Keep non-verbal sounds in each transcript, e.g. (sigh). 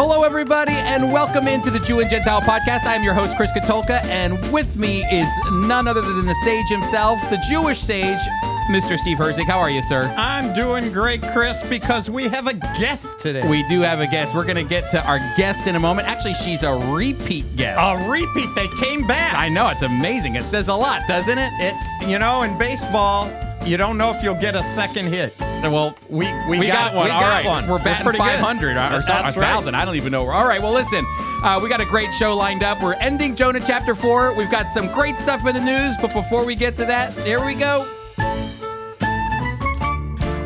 Hello, everybody, and welcome into the Jew and Gentile podcast. I am your host, Chris Katulka, and with me is none other than the sage himself, the Jewish sage, Mr. Steve Herzig. How are you, sir? I'm doing great, Chris, because we have a guest today. We do have a guest. We're going to get to our guest in a moment. Actually, she's a repeat guest. a repeat. They came back. I know, it's amazing. It says a lot, doesn't it? It's you know, in baseball, you don't know if you'll get a second hit. Well, We we, we got, one. We All got right, one. we're batting good. 500 or something, That's right. 1,000. I don't even know. All right, well, listen, uh, we got a great show lined up. We're ending Jonah chapter 4. We've got some great stuff in the news, but before we get to that, here we go.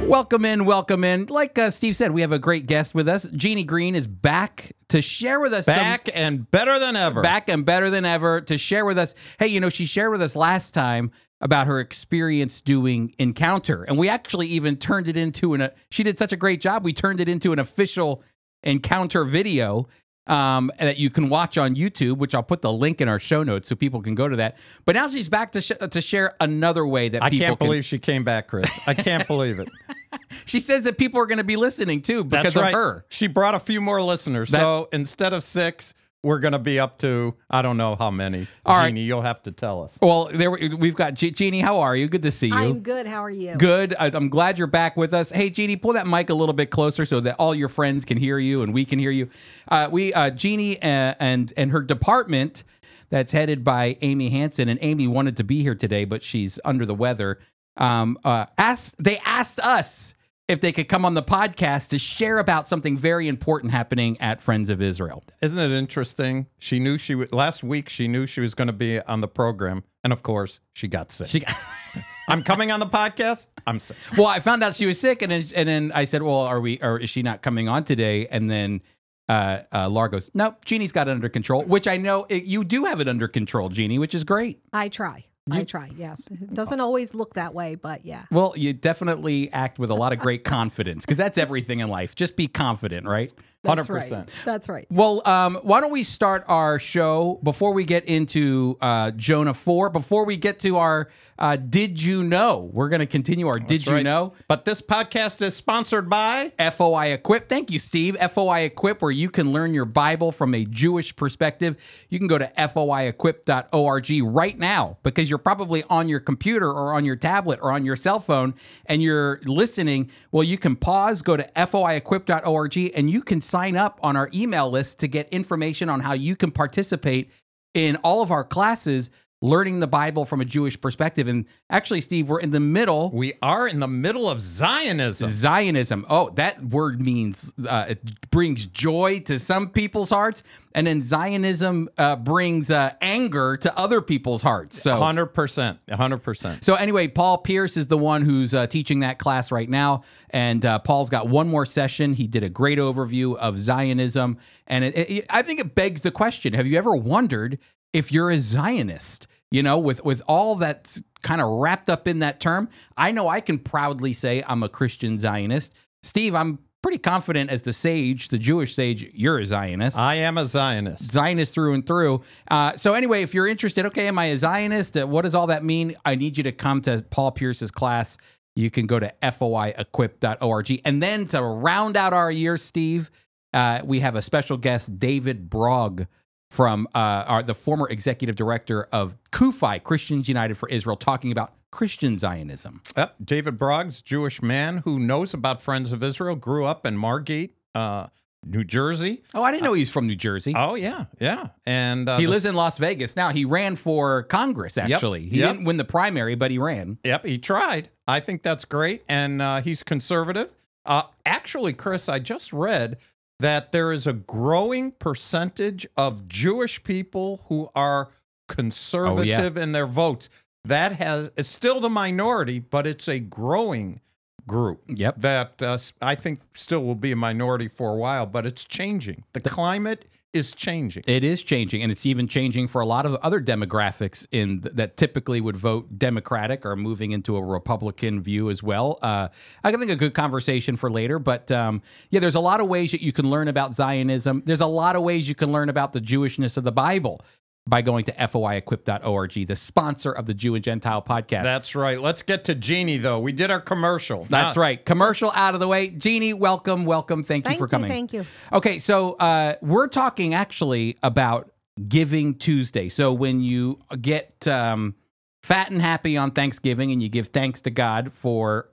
Welcome in, welcome in. Like uh, Steve said, we have a great guest with us. Jeannie Green is back to share with us some- Back and better than ever. back and better than ever to share with us. Hey, you know, she shared with us last time about her experience doing Encounter, and we actually even turned it into an. she did such a great job. We turned it into an official Encounter video um, that you can watch on YouTube, which I'll put the link in our show notes so people can go to that. But now she's back to sh- to share another way that I can't can- believe she came back, Chris. I can't believe it. (laughs) she says that people are going to be listening too because That's of her. She brought a few more listeners. That- so instead of six, we're going to be up to I don't know how many. All right. Jeannie, you'll have to tell us. Well, there we- we've got Je- Jeannie. How are you? Good to see you. I'm good. How are you? Good. I- I'm glad you're back with us. Hey, Jeannie, pull that mic a little bit closer so that all your friends can hear you and we can hear you. Uh, we, uh, Jeannie, uh, and and her department that's headed by Amy Hansen, and Amy wanted to be here today, but she's under the weather. Um, uh, asked they asked us if they could come on the podcast to share about something very important happening at Friends of Israel. Isn't it interesting? She knew she would last week. She knew she was going to be on the program, and of course, she got sick. She, (laughs) I'm coming on the podcast. I'm sick. well, I found out she was sick, and then and then I said, "Well, are we? Or is she not coming on today?" And then uh, uh, Laura goes, "No, Jeannie's got it under control." Which I know it, you do have it under control, Jeannie, which is great. I try. I try. Yes. It doesn't always look that way, but yeah. Well, you definitely act with a lot of great confidence because that's everything in life. Just be confident, right? That's 100%. right. That's right. Well, um, why don't we start our show before we get into uh, Jonah 4? Before we get to our uh, Did You Know? We're going to continue our Did You right. Know? But this podcast is sponsored by FOI Equip. Thank you, Steve. FOI Equip, where you can learn your Bible from a Jewish perspective. You can go to foiequip.org right now because you're probably on your computer or on your tablet or on your cell phone and you're listening. Well, you can pause, go to foiequip.org, and you can sign up on our email list to get information on how you can participate in all of our classes learning the Bible from a Jewish perspective. And actually, Steve, we're in the middle we are in the middle of Zionism. Zionism. Oh, that word means uh, it brings joy to some people's hearts, and then Zionism uh, brings uh, anger to other people's hearts. So, Hundred percent, hundred percent. so anyway, Paul Pierce is the one who's uh, teaching that class right now, and uh, Paul's got one more session. He did a great overview of Zionism, and it, it, I think it begs the question: Have you ever wondered if you're a Zionist? You know, with with all that's kind of wrapped up in that term, I know I can proudly say I'm a Christian Zionist. Steve, I'm pretty confident as the sage, the Jewish sage, you're a Zionist. I am a Zionist. Zionist through and through. Uh, so anyway, if you're interested, okay, am I a Zionist? Uh, what does all that mean? I need you to come to Paul Pierce's class. You can go to foiequip.org. And then to round out our year, Steve, uh, we have a special guest, David Brog from uh, our, the former executive director of CUFI, Christians United for Israel, talking about Christian Zionism. Yep. David Brog's, Jewish man who knows about Friends of Israel, grew up in Margate, uh, New Jersey. Oh, I didn't know he was from New Jersey. Oh yeah, yeah. And uh, he lives in Las Vegas now. He ran for Congress. Actually, he yep. didn't win the primary, but he ran. Yep, he tried. I think that's great, and uh, he's conservative. Uh, actually, Chris, I just read that there is a growing percentage of Jewish people who are conservative in their votes. That has it's still the minority, but it's a growing group. Yep. That uh, I think still will be a minority for a while, but it's changing. The climate is changing. It is changing, and it's even changing for a lot of other demographics in th- that typically would vote Democratic or moving into a Republican view as well. Uh, I think a good conversation for later, but um, yeah, there's a lot of ways that you can learn about Zionism. There's a lot of ways you can learn about the Jewishness of the Bible. By going to foiequip.org, the sponsor of the Jew and Gentile podcast. That's right. Let's get to Jeannie, though. We did our commercial. That's Now- right. Commercial out of the way. Jeannie, welcome, welcome. Thank you Thank for you, coming. thank you. Okay, so uh, we're talking actually about Giving Tuesday. So when you get um, fat and happy on Thanksgiving and you give thanks to God for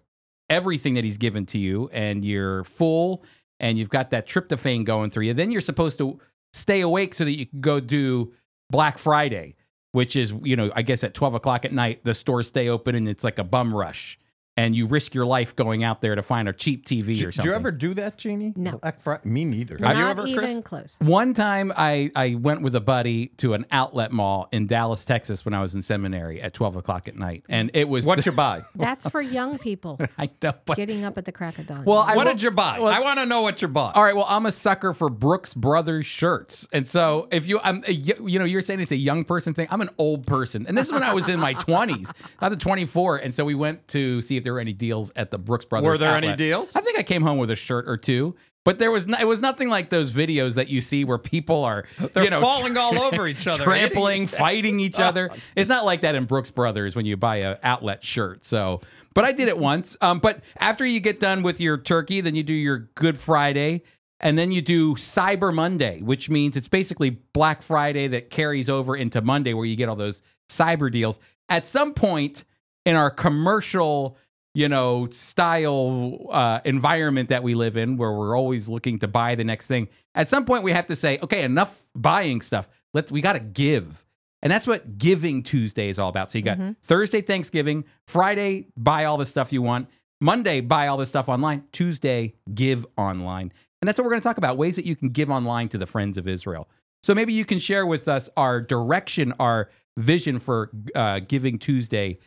everything that He's given to you, and you're full and you've got that tryptophan going through you, then you're supposed to stay awake so that you can go do Black Friday, which is, you know, I guess at 12 o'clock at night, the stores stay open and it's like a bum rush. And you risk your life going out there to find a cheap TV or something. Did you ever do that, Jeannie? No. Black Friday? Me neither. Not Have you ever, even Chris? close. One time I, I went with a buddy to an outlet mall in Dallas, Texas when I was in seminary at 12 o'clock at night. And it was. What'd you buy? (laughs) That's for young people (laughs) I know, but. getting up at the crack of dawn. Well, I what will- did you buy? well- I want to know what you bought. All right, well, I'm a sucker for Brooks Brothers shirts, and so if you, I'm, you know, you're saying it's a young person thing. I'm an old person, and this is when I was in my 20s, not the 24. And so we went to see if there were any deals at the Brooks Brothers. Were there any deals? I think I came home with a shirt or two, but there was, no, it was nothing like those videos that you see where people are, They're you know, falling all over each other. (laughs) trampling, fighting each (laughs) other. It's not like that in Brooks Brothers when you buy a outlet shirt. So, but I did it once. Um, but after you get done with your turkey, then you do your Good Friday. And then you do Cyber Monday, which means it's basically Black Friday that carries over into Monday, where you get all those cyber deals. At some point in our commercial, you know, style uh, environment that we live in, where we're always looking to buy the next thing, at some point we have to say, okay, enough buying stuff. Let's we got to give. And that's what Giving Tuesday is all about. So you got Thursday, Thanksgiving, Friday, buy all the stuff you want. Monday, buy all the stuff online. Tuesday, give online. And that's what we're going to talk about ways that you can give online to the friends of Israel. So maybe you can share with us our direction, our vision for uh, Giving Tuesday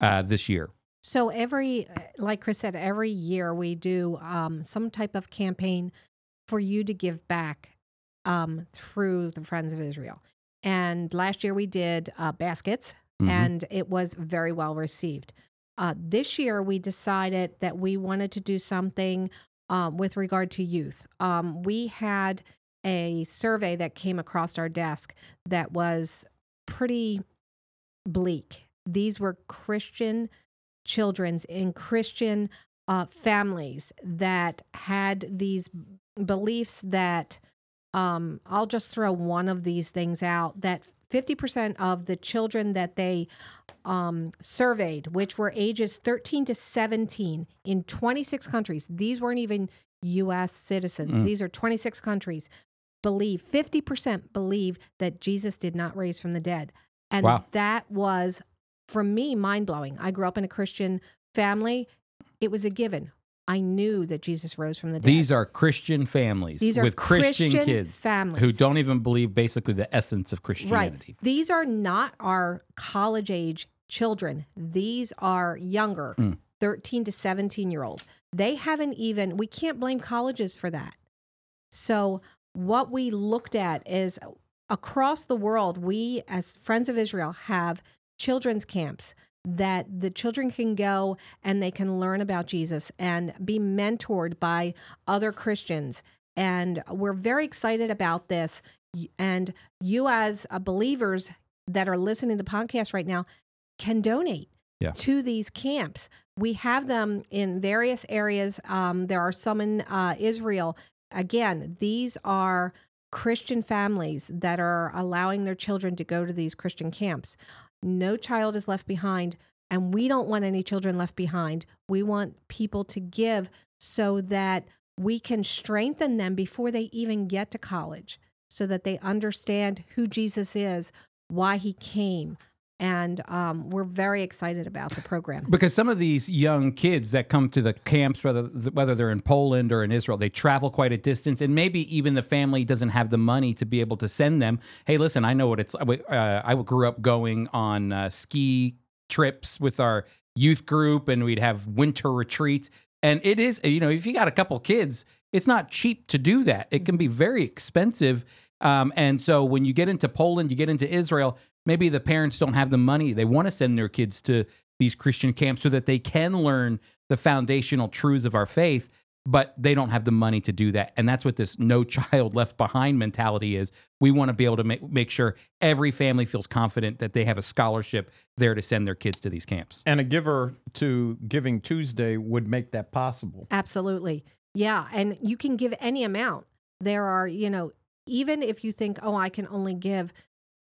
uh, this year. So every, like Chris said, every year we do um, some type of campaign for you to give back um, through the Friends of Israel. And last year we did uh, baskets, Mhm. and it was very well received. Uh, this year we decided that we wanted to do something um, with regard to youth. Um, we had a survey that came across our desk that was pretty bleak. These were Christian children's in Christian uh, families that had these beliefs that um, I'll just throw one of these things out that 50% of the children that they um, surveyed, which were ages 13 to 17 in 26 countries, these weren't even US citizens, Mm. these are 26 countries, believe 50% believe that Jesus did not raise from the dead. And Wow. that was, for me, mind blowing. I grew up in a Christian family. It was a given. I knew that Jesus rose from the dead. These are Christian families These are with Christian, Christian kids families. who don't even believe basically the essence of Christianity. Right. These are not our college age children. These are younger, Mm. 13 to 17 year old. They haven't even, we can't blame colleges for that. So, what we looked at is across the world, we as Friends of Israel have children's camps that the children can go and they can learn about Jesus and be mentored by other Christians. And we're very excited about this. And you, as uh, believers that are listening to the podcast right now, can donate Yeah. to these camps. We have them in various areas. Um, there are some in uh, Israel. Again, these are Christian families that are allowing their children to go to these Christian camps. No child is left behind, and we don't want any children left behind. We want people to give so that we can strengthen them before they even get to college, so that they understand who Jesus is, why he came. And um, we're very excited about the program. Because some of these young kids that come to the camps, whether whether they're in Poland or in Israel, they travel quite a distance, and maybe even the family doesn't have the money to be able to send them. Hey, listen, I know what it's. Uh, I grew up going on uh, ski trips with our youth group, and we'd have winter retreats. And it is, you know, if you got a couple kids, it's not cheap to do that. It can be very expensive. Um, and so when you get into Poland, you get into Israel, maybe the parents don't have the money. They want to send their kids to these Christian camps so that they can learn the foundational truths of our faith. but they don't have the money to do that. And that's what this no child left behind mentality is. We want to be able to make, make sure every family feels confident that they have a scholarship there to send their kids to these camps. And a giver to Giving Tuesday would make that possible. Absolutely. Yeah. And you can give any amount. There are, you know, even if you think, oh, I can only give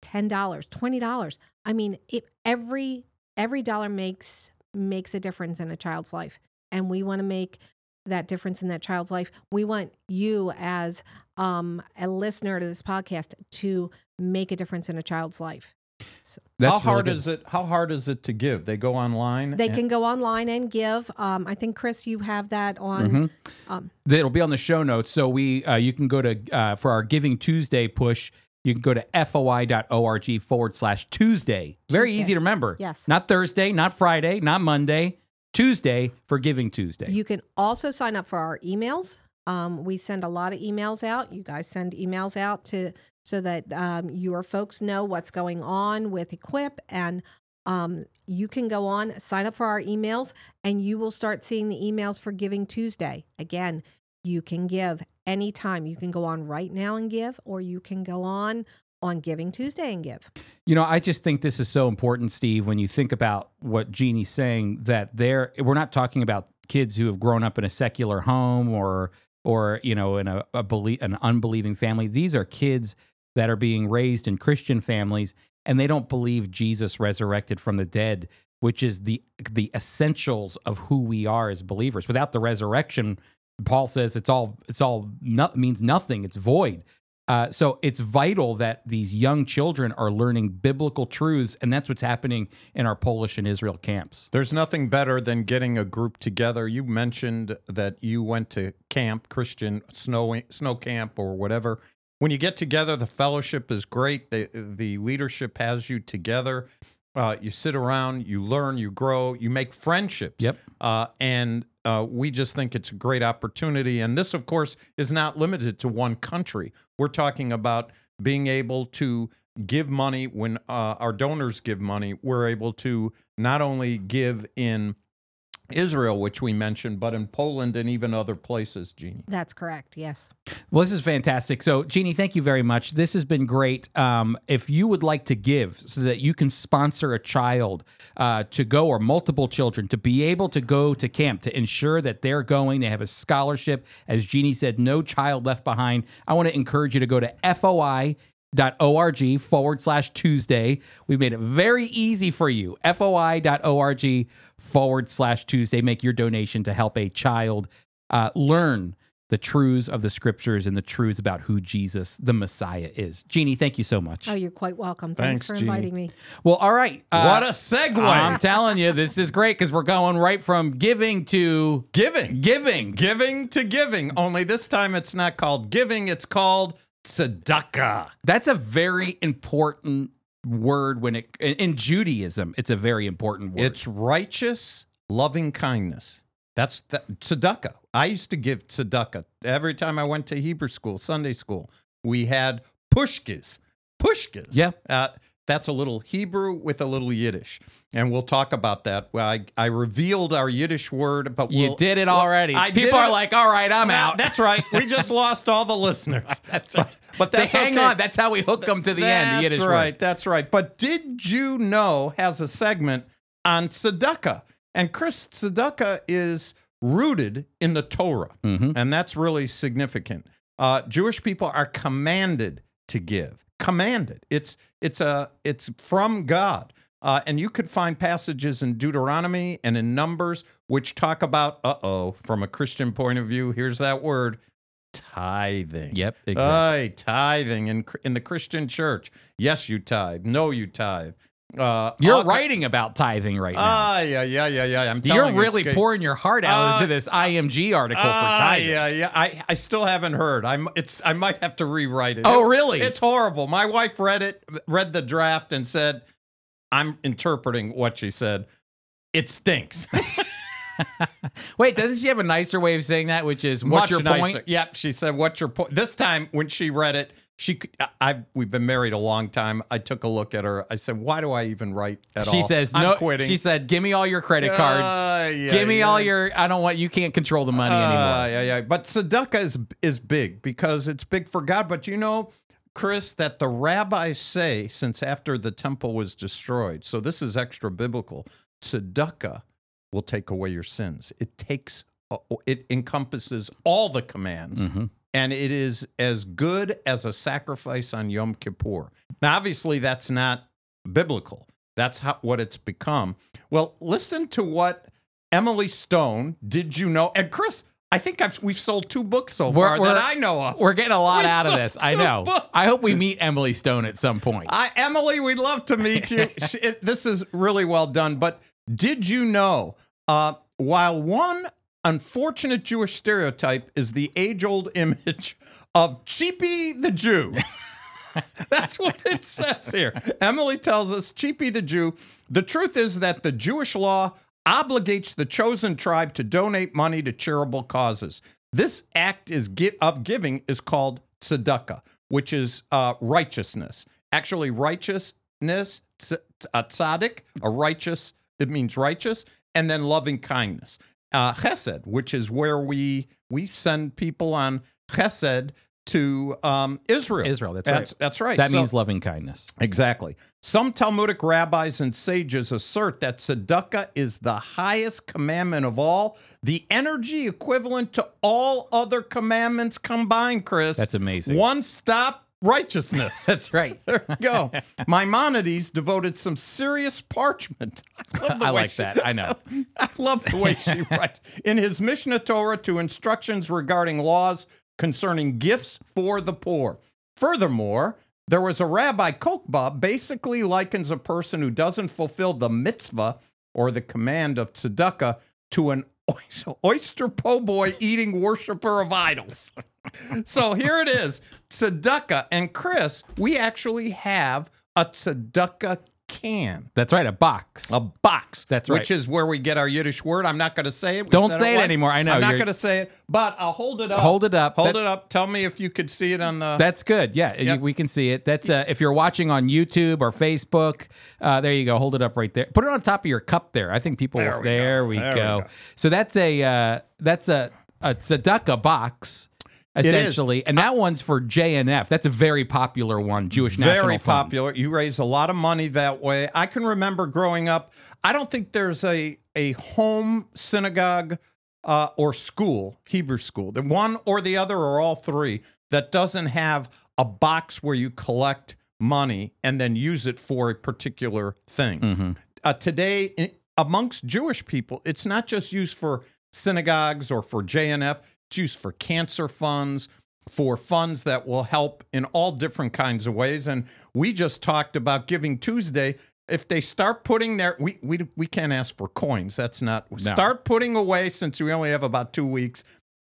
$10, $20. I mean, it, every every dollar makes makes a difference in a child's life. And we want to make that difference in that child's life. We want you as um, a listener to this podcast to make a difference in a child's life. So That's how hard really good. is it? How hard is it to give? They go online. they and- can go online and give. Um, I think Chris, you have that on. Mhm. Um, It'll be on the show notes. So we, uh, you can go to uh, for our Giving Tuesday push. You can go to foi.org forward slash Tuesday. Very Tuesday. easy to remember. Yes. Not Thursday, not Friday, not Monday. Tuesday for Giving Tuesday. You can also sign up for our emails. Um, we send a lot of emails out. You guys send emails out to so that um, your folks know what's going on with Equip, and um, you can go on sign up for our emails, and you will start seeing the emails for Giving Tuesday. Again, you can give anytime. You can go on right now and give, or you can go on on Giving Tuesday and give. You know, I just think this is so important, Steve, when you think about what Jeannie's saying that there we're not talking about kids who have grown up in a secular home or or you know in a, a belie- an unbelieving family. These are kids that are being raised in Christian families and they don't believe Jesus resurrected from the dead, which is the the essentials of who we are as believers. Without the resurrection, Paul says it's all it's all no, means nothing. It's void. Uh, so it's vital that these young children are learning biblical truths, and that's what's happening in our Polish and Israel camps. There's nothing better than getting a group together. You mentioned that you went to camp, Christian snow snow camp or whatever. When you get together, the fellowship is great. The the leadership has you together. Uh, you sit around, you learn, you grow, you make friendships. Yep. Uh, and uh, we just think it's a great opportunity. And this, of course, is not limited to one country. We're talking about being able to give money when uh, our donors give money. We're able to not only give in Israel, which we mentioned, but in Poland and even other places, Jeannie. That's correct. Yes. Well, this is fantastic. So, Jeannie, thank you very much. This has been great. Um, if you would like to give so that you can sponsor a child uh, to go or multiple children to be able to go to camp to ensure that they're going, they have a scholarship. As Jeannie said, no child left behind. I want to encourage you to go to FOI dot org forward slash Tuesday. We've made it very easy for you. FOI.org forward slash Tuesday. Make your donation to help a child uh, learn the truths of the scriptures and the truths about who Jesus, the Messiah, is. Jeannie, thank you so much. Oh, you're quite welcome. Thanks, Thanks, for Jeannie. inviting me. Well, all right. Uh, what a segue! I'm telling you, this is great because we're going right from giving to giving. giving. Giving to giving. Only this time it's not called giving, it's called tzedakah. That's a very important word when it in- Judaism. It's a very important word. It's righteous loving kindness. That's that tzedakah. I used to give tzedakah every time I went to Hebrew school, Sunday school. We had pushkas. Pushkas. Yeah. Uh, that's a little Hebrew with a little Yiddish. And we'll talk about that. Well, I, I revealed our Yiddish word, but you we'll, did it well, already. I People are it. like, all right, I'm Well, out. That's right. We just lost all the listeners. (laughs) That's but, but they that's hang okay. on. That's how we hook them to the end. The That's Yiddish right. word. That's right. But did you know has a segment on tzedakah? And Chris, tzedakah is rooted in the Torah, Mhm. and that's really significant. Uh, Jewish people are commanded to give. Commanded. It's it's a it's from God. Uh, and you could find passages in Deuteronomy and in Numbers which talk about, uh oh, from a Christian point of view, here's that word, tithing. Yep. Exactly. Aye, tithing in in the Christian church. Yes, you tithe. No, you tithe. Uh, You're all- writing about tithing right now. Ah, yeah, yeah, yeah, yeah. I'm You're telling you, really pouring your heart out Uh, into this IMG article for Ah, tithing. yeah, yeah. I, I still haven't heard. I'm. It's. I might have to rewrite it. Oh, It- really? It's horrible. My wife read it, read the draft, and said, "I'm interpreting what she said. It stinks." (laughs) Wait, doesn't she have a nicer way of saying that, which is what's Much your nicer. point? Yep. She said, "What's your point?" This time, when she read it, she could, I, we've been married a long time. I took a look at her. I said, "Why do I even write at all?" She says no. quitting. She said, "Give me all your credit cards. Uh, yeah, Give me yeah. all your. I don't want. You can't control the money Uh, anymore." yeah, yeah. But tzedakah is is big because it's big for God. But you know, Chris, that the rabbis say since after the temple was destroyed. So this is extra biblical. Tzedakah will take away your sins. It takes. uh, It encompasses all the commands. Mhm. And it is as good as a sacrifice on Yom Kippur. Now, obviously, that's not biblical. That's how, what it's become. Well, listen to what Emily Stone, did you know? And Chris, I think I've, we've sold two books so We're- far we're- that I know of. We're getting a lot We out of this. I know. books. I hope we meet Emily Stone at some point. I, Emily, we'd love to meet you. (laughs) She- it- this is really well done. But did you know, uh, while one unfortunate Jewish stereotype is the age old (laughs) image of Cheapy the Jew? (laughs) That's what it says here. Emily tells us Cheapy the Jew. The truth is that the Jewish law obligates the chosen tribe to donate money to charitable causes. This act is gi- of giving is called tzedakah, which is uh, righteousness. Actually, righteousness, tz- a tzaddik, a righteous, it means righteous, and then loving kindness. Uh, chesed, which is where we we send people on chesed to um, Israel. Israel, that's that's, right. That's right. that So- means loving kindness. Exactly. Some Talmudic rabbis and sages assert that tzedakah is the highest commandment of all, the energy equivalent to all other commandments combined, Chris. That's amazing. One stop righteousness. (laughs) That's right. (laughs) there you go. (laughs) Maimonides devoted some serious parchment. I, I like she- that. I know. I love the way she writes. In his Mishneh Torah to instructions regarding laws concerning gifts for the poor. Furthermore, there was a rabbi, Kokba, basically likens a person who doesn't fulfill the mitzvah or the command of tzedakah to an (laughs) oyster, oyster po' boy eating worshiper of idols. (laughs) so here it is tzedakah. And Chris, we actually have a tzedakah can. That's right. A box. A box. That's right. Which is where we get our Yiddish word. I'm not going to say it. We Don't say it once. anymore. I know, I'm not going to say it, but I'll hold it up. Hold it up. Hold That- it up. Tell me if you could see it on the. That's good. Yeah, Yep. we can see it. That's uh, if you're watching on YouTube or Facebook. Uh, there you go. Hold it up right there. Put it on top of your cup there. I think people will. There we There go. we There we go. go. So that's a uh, that's a a tzedakah box. Essentially, and that one's for JNF. That's a very popular one, Jewish National fund very popular. You raise a lot of money that way. I can remember growing up. I don't think there's a a home synagogue uh, or school, Hebrew school, the one or the other or all three that doesn't have a box where you collect money and then use it for a particular thing. Mhm. uh, today i- amongst Jewish people, it's not just used for synagogues or for JNF, used for cancer funds, for funds that will help in all different kinds of ways. And we just talked about Giving Tuesday. If they start putting their, we, we, we can't ask for coins. That's not, start putting away since we only have about two weeks,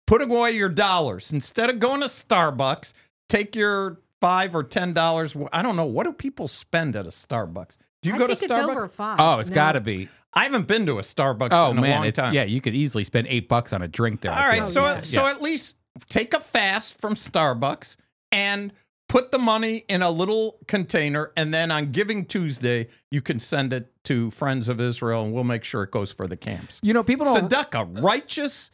put away your dollars. Instead of going to Starbucks, take your five or ten dollars. I don't know. What do people spend at a Starbucks? Do you I go think to it's Starbucks? over five. Oh, it's No. got to be. I haven't been to a Starbucks Oh in a man, long it's time. yeah. You could easily spend eight bucks on a drink there. All I right, feel Oh, so yeah. so at least take a fast from Starbucks and put the money in a little container, and then on Giving Tuesday you can send it to Friends of Israel, and we'll make sure it goes for the camps. you know, people don't. Tzedakah, righteous,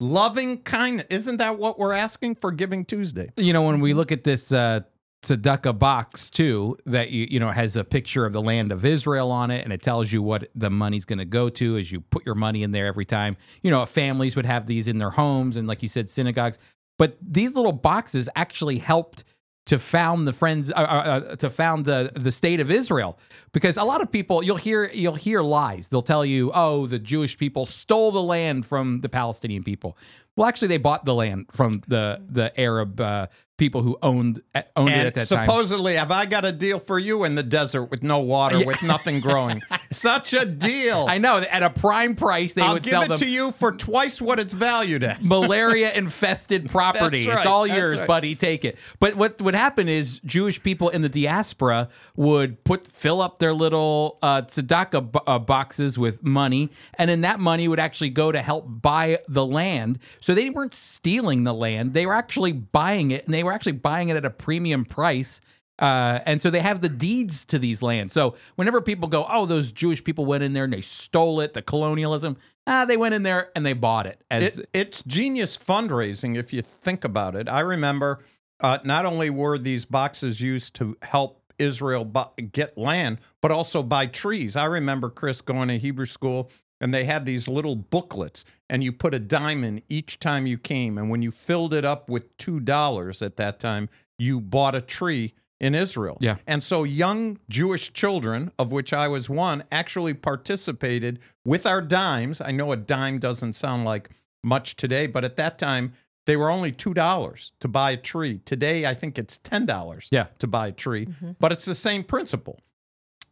loving kindness. Isn't that what we're asking for Giving Tuesday? you know, when we look at this uh, tzedakah box too, that you you know has a picture of the land of Israel on it, and it tells you what the money's going to go to as you put your money in there every time. You know, families would have these in their homes, and like you said, synagogues. But these little boxes actually helped to found the friends uh, uh, uh, to found the the state of Israel because a lot of people you'll hear you'll hear lies they'll tell you oh the Jewish people stole the land from the Palestinian people well actually they bought the land from the the Arab uh, people who owned uh, owned it at that time supposedly, have I got a deal for you in the desert with no water, with nothing growing? (laughs) Such a deal. I know at a prime price they I'll would give sell it them to you for twice what it's valued at. (laughs) malaria infested (laughs) property. That's It's all yours, right. buddy. Take it. But what would happen is Jewish people in the diaspora would put fill up their little uh, tzedakah bo- uh, boxes with money, and then that money would actually go to help buy the land So they weren't stealing the land; they were actually buying it, and they were actually buying it at a premium price. Uh, and so they have the deeds to these lands. So whenever people go, "Oh, those Jewish people went in there and they stole it," the colonialism, ah, they went in there and they bought it. As It, it's genius fundraising if you think about it. I remember uh, not only were these boxes used to help Israel bu- get land, but also buy trees. I remember Chris going to Hebrew school and they had these little booklets and you put a dime in each time you came. And when you filled it up with $2 at that time, you bought a tree in Israel. Yeah. And so young Jewish children, of which I was one, actually participated with our dimes. I know a dime doesn't sound like much today, but at that time, they were only $2 to buy a tree. Today, I think it's $10 Yeah. to buy a tree, mm-hmm. but it's the same principle.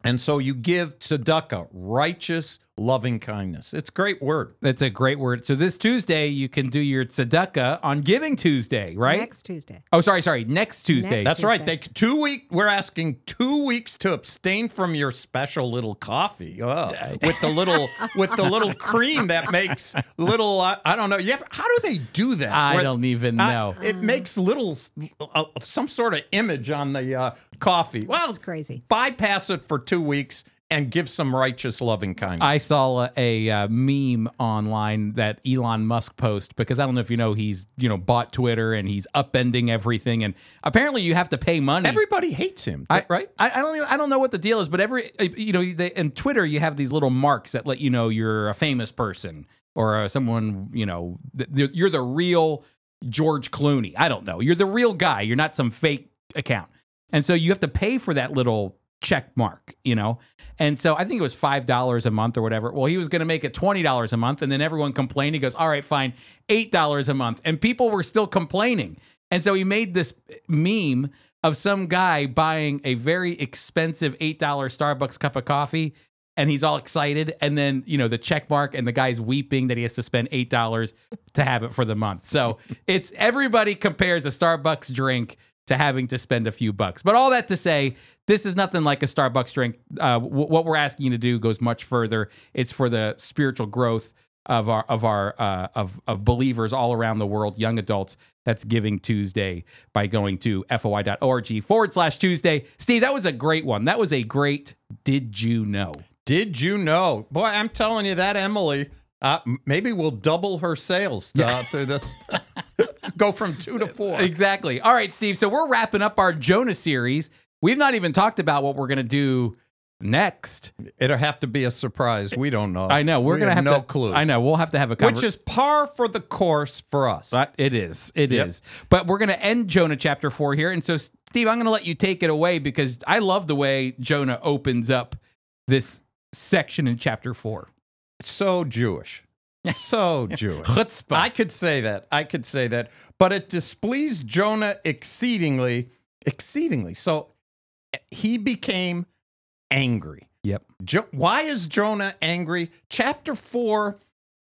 And so you give tzedakah, righteous, loving kindness. It's a great word. That's a great word. So this Tuesday you can do your tzedakah on Giving Tuesday, right? Next Tuesday. Oh, sorry, sorry. Next Tuesday. Next- That's right. They two week. We're asking two weeks to abstain from your special little coffee Ugh. with the little with the little (laughs) cream that makes little. Uh, I don't know. You ever, how do they do that? I Where- don't even I- know. it makes little uh, some sort of image on the uh, coffee. Well, It's crazy. bypass it for two weeks and give some righteous loving kindness. I saw a, a uh, meme online that Elon Musk post because I don't know if you know he's you know bought Twitter and he's upending everything and apparently you have to pay money. Everybody hates him, I, right? I, I don't even, I don't know what the deal is, but every uh, you know they, in Twitter you have these little marks that let you know you're a famous person or uh, someone you know th- you're the real George Clooney. I don't know. You're the real guy. You're not some fake account, and so you have to pay for that little check mark. You know, and so I think it was five dollars a month or whatever. Well, he was going to make it twenty dollars a month, and then everyone complained. He goes, "All right, fine, eight dollars a month," and people were still complaining. And so he made this meme of some guy buying a very expensive $8 Starbucks cup of coffee and he's all excited and then you know the check mark and the guy's weeping that he has to spend $8 to have it for the month. So (laughs) it's everybody compares a Starbucks drink to having to spend a few bucks. But all that to say, this is nothing like a Starbucks drink. Uh, w- what we're asking you to do goes much further. It's for the spiritual growth of our of our uh, of of believers all around the world, young adults. That's Giving Tuesday by going to foi.org forward slash Tuesday. Steve, that was a great one. That was a great. Did you know? Did you know? Boy, I'm telling you that Emily. Uh, maybe we'll double her sales uh, through this. (laughs) (laughs) Go from two to four. Exactly. All right, Steve. So we're wrapping up our Jonah series. We've not even talked about what we're going to do next. It'll have to be a surprise. We don't know. I know we're We going to have no to, clue. I know we'll have to have a Which is par for the course for us. But it is. It is. Yep. But we're going to end Jonah chapter four here. And so, Steve, I'm going to let you take it away because I love the way Jonah opens up this section in chapter four. so Jewish. So (laughs) Jewish. Chutzpah. I could say that. I could say that. But it displeased Jonah exceedingly, exceedingly. So eh, he became angry. Yep. Jo- why is Jonah angry? Chapter four,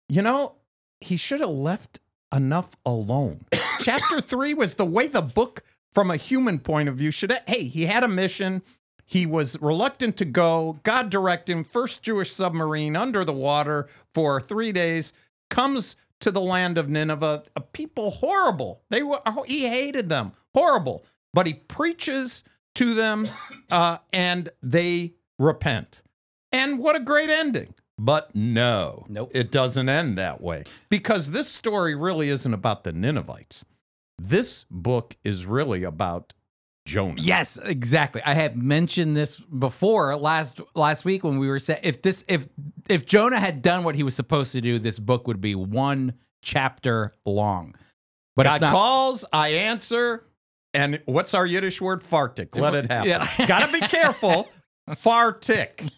you know, he should have left enough alone. (coughs) Chapter three was the way the book, from a human point of view, should have. Hey, he had a mission. He was reluctant to go. God directed him. First Jewish submarine under the water for three days. Comes to the land of Nineveh. A people horrible. They were. He hated them. Horrible. But he preaches to them, (coughs) uh, and they repent. And what a great ending. But no, Nope. it doesn't end that way because this story really isn't about the Ninevites. This book is really about Jonah. Yes, exactly. I had mentioned this before last last week when we were saying if this if if Jonah had done what he was supposed to do, this book would be one chapter long. But God not. calls, I answer, and what's our Yiddish word? Fartik. Let it happen. Yeah. Gotta be careful. (laughs) Fartik.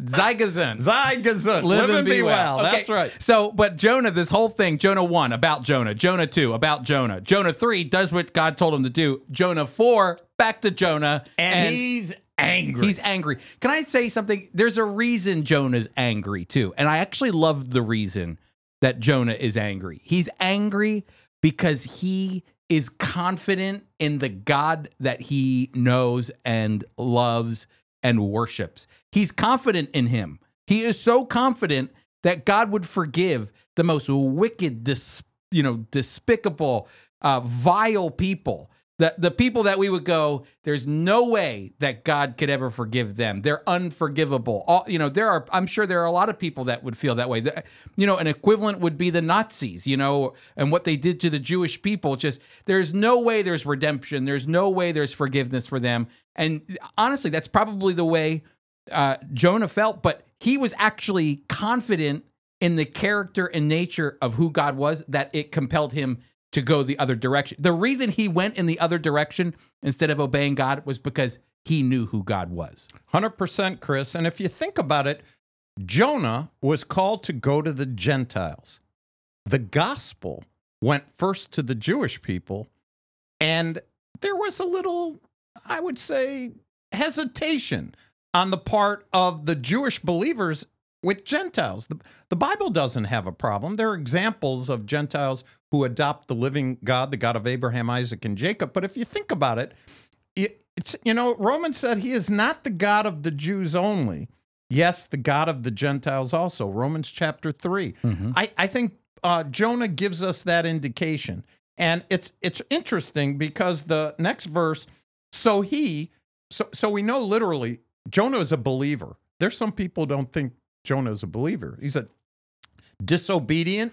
Zygazun. Zygazun. Live, and be well. Okay, That's right. So, but Jonah, this whole thing, Jonah 1 about Jonah, Jonah 2 about Jonah, Jonah 3 does what God told him to do, Jonah 4 back to Jonah. And, he's angry. He's angry. Can I say something? There's a reason Jonah's angry too. And I actually love the reason that Jonah is angry. He's angry because he is confident in the God that he knows and loves and worships. He's confident in him. He is so confident that God would forgive the most wicked, dis, you know, despicable, uh, vile people. The, the people that we would go, there's no way that God could ever forgive them. They're unforgivable. All, you know, there are, I'm sure there are a lot of people that would feel that way. The- you know, an equivalent would be the Nazis, you know, and what they did to the Jewish people. Just, there's no way there's redemption. There's no way there's forgiveness for them. And honestly, that's probably the way uh, Jonah felt, but he was actually confident in the character and nature of who God was that it compelled him to go the other direction. The reason he went in the other direction instead of obeying God was because he knew who God was. 100% Chris. And if you think about it, Jonah was called to go to the Gentiles. The gospel went first to the Jewish people, and there was a little, I would say, hesitation on the part of the Jewish believers with Gentiles. The, the Bible doesn't have a problem. There are examples of Gentiles who adopt the living God, the God of Abraham, Isaac, and Jacob. But if you think about it, it it's you know Romans said he is not the God of the Jews only. Yes, the God of the Gentiles also. Romans chapter 3 I I think uh, Jonah gives us that indication, and it's it's interesting because the next verse. So he, so so we know literally Jonah is a believer. There's some people don't think Jonah is a believer. He's a disobedient,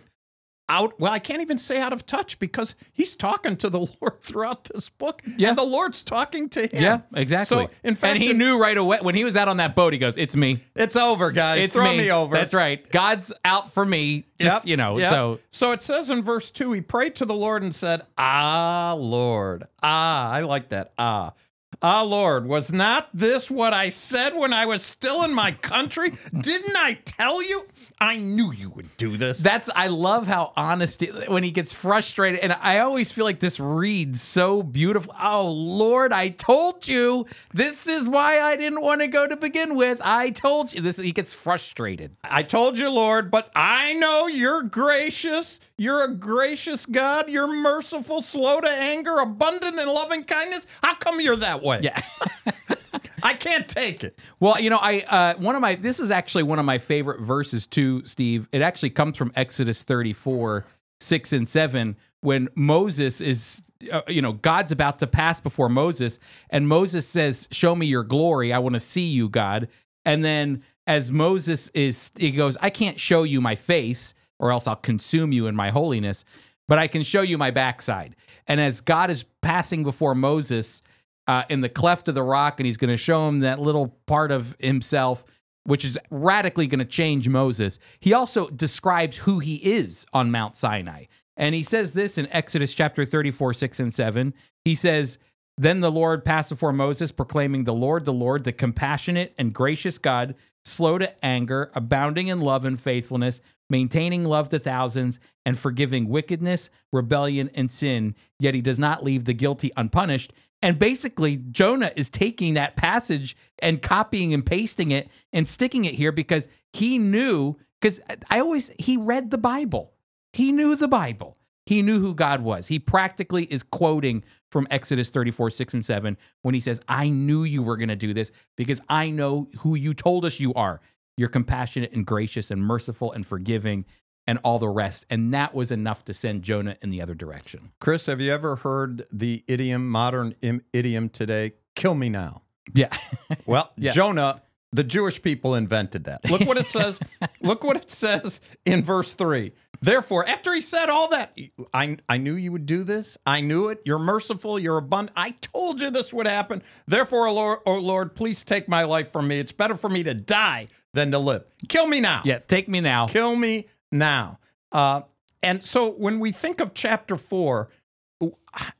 out. Well, I can't even say out of touch because he's talking to the (laughs) Lord throughout this book, Yeah. and the Lord's talking to him. Yeah, exactly. So in fact, and he knew right away when he was out on that boat. He goes, "It's me. it's over, guys. It's Throw me. me, over. That's right. God's out for me. Just Yep, you know. yep. So so it says in verse two, he prayed to the Lord and said, "Ah, Lord, ah, I like that. Ah, ah, Lord, was not this what I said when I was still in my country? (laughs) Didn't I tell you? I knew you would do this." That's I love how honest it- when he gets frustrated, and I always feel like this reads so beautiful. Oh Lord, I told you this is why I didn't want to go to begin with. I told you this. He gets frustrated. I told you, Lord, but I know you're gracious. You're a gracious God. You're merciful, slow to anger, abundant in loving kindness. How come you're that way? Yeah. (laughs) (laughs) I can't take it. Well, you know, I uh, one of my this is actually one of my favorite verses too, Steve. It actually comes from Exodus 34, 6 and 7, when Moses is uh, you know, God's about to pass before Moses, and Moses says, Show me your glory. I want to see you, God. And then as Moses is he goes, I can't show you my face, or else I'll consume you in my holiness, but I can show you my backside. And as God is passing before Moses, uh, in the cleft of the rock, and he's going to show him that little part of himself, which is radically going to change Moses. He also describes who he is on Mount Sinai. And he says this in Exodus chapter 34, 6 and 7. He says, Then the Lord passed before Moses, proclaiming, The Lord, the Lord, the compassionate and gracious God, slow to anger, abounding in love and faithfulness, maintaining love to thousands, and forgiving wickedness, rebellion, and sin. Yet he does not leave the guilty unpunished. And basically, Jonah is taking that passage and copying and pasting it and sticking it here because he knew, because I always, he read the Bible. He knew the Bible. He knew who God was. He practically is quoting from Exodus 34, 6 and 7 when he says, I knew you were going to do this because I know who you told us you are. You're compassionate and gracious and merciful and forgiving and all the rest. And that was enough to send Jonah in the other direction. Chris, have you ever heard the idiom, modern im- idiom today, kill me now? Yeah. (laughs) Well, (laughs) Yeah. Jonah, the Jewish people invented that. Look what it (laughs) says. Look what it says in verse 3. Therefore, after he said all that, I, I knew you would do this. I knew it. You're merciful. You're abundant. I told you this would happen. Therefore, O Lord, oh Lord, please take my life from me. It's better for me to die than to live. Kill me now. yeah. Take me now. Kill me now. Uh, and so when we think of chapter four,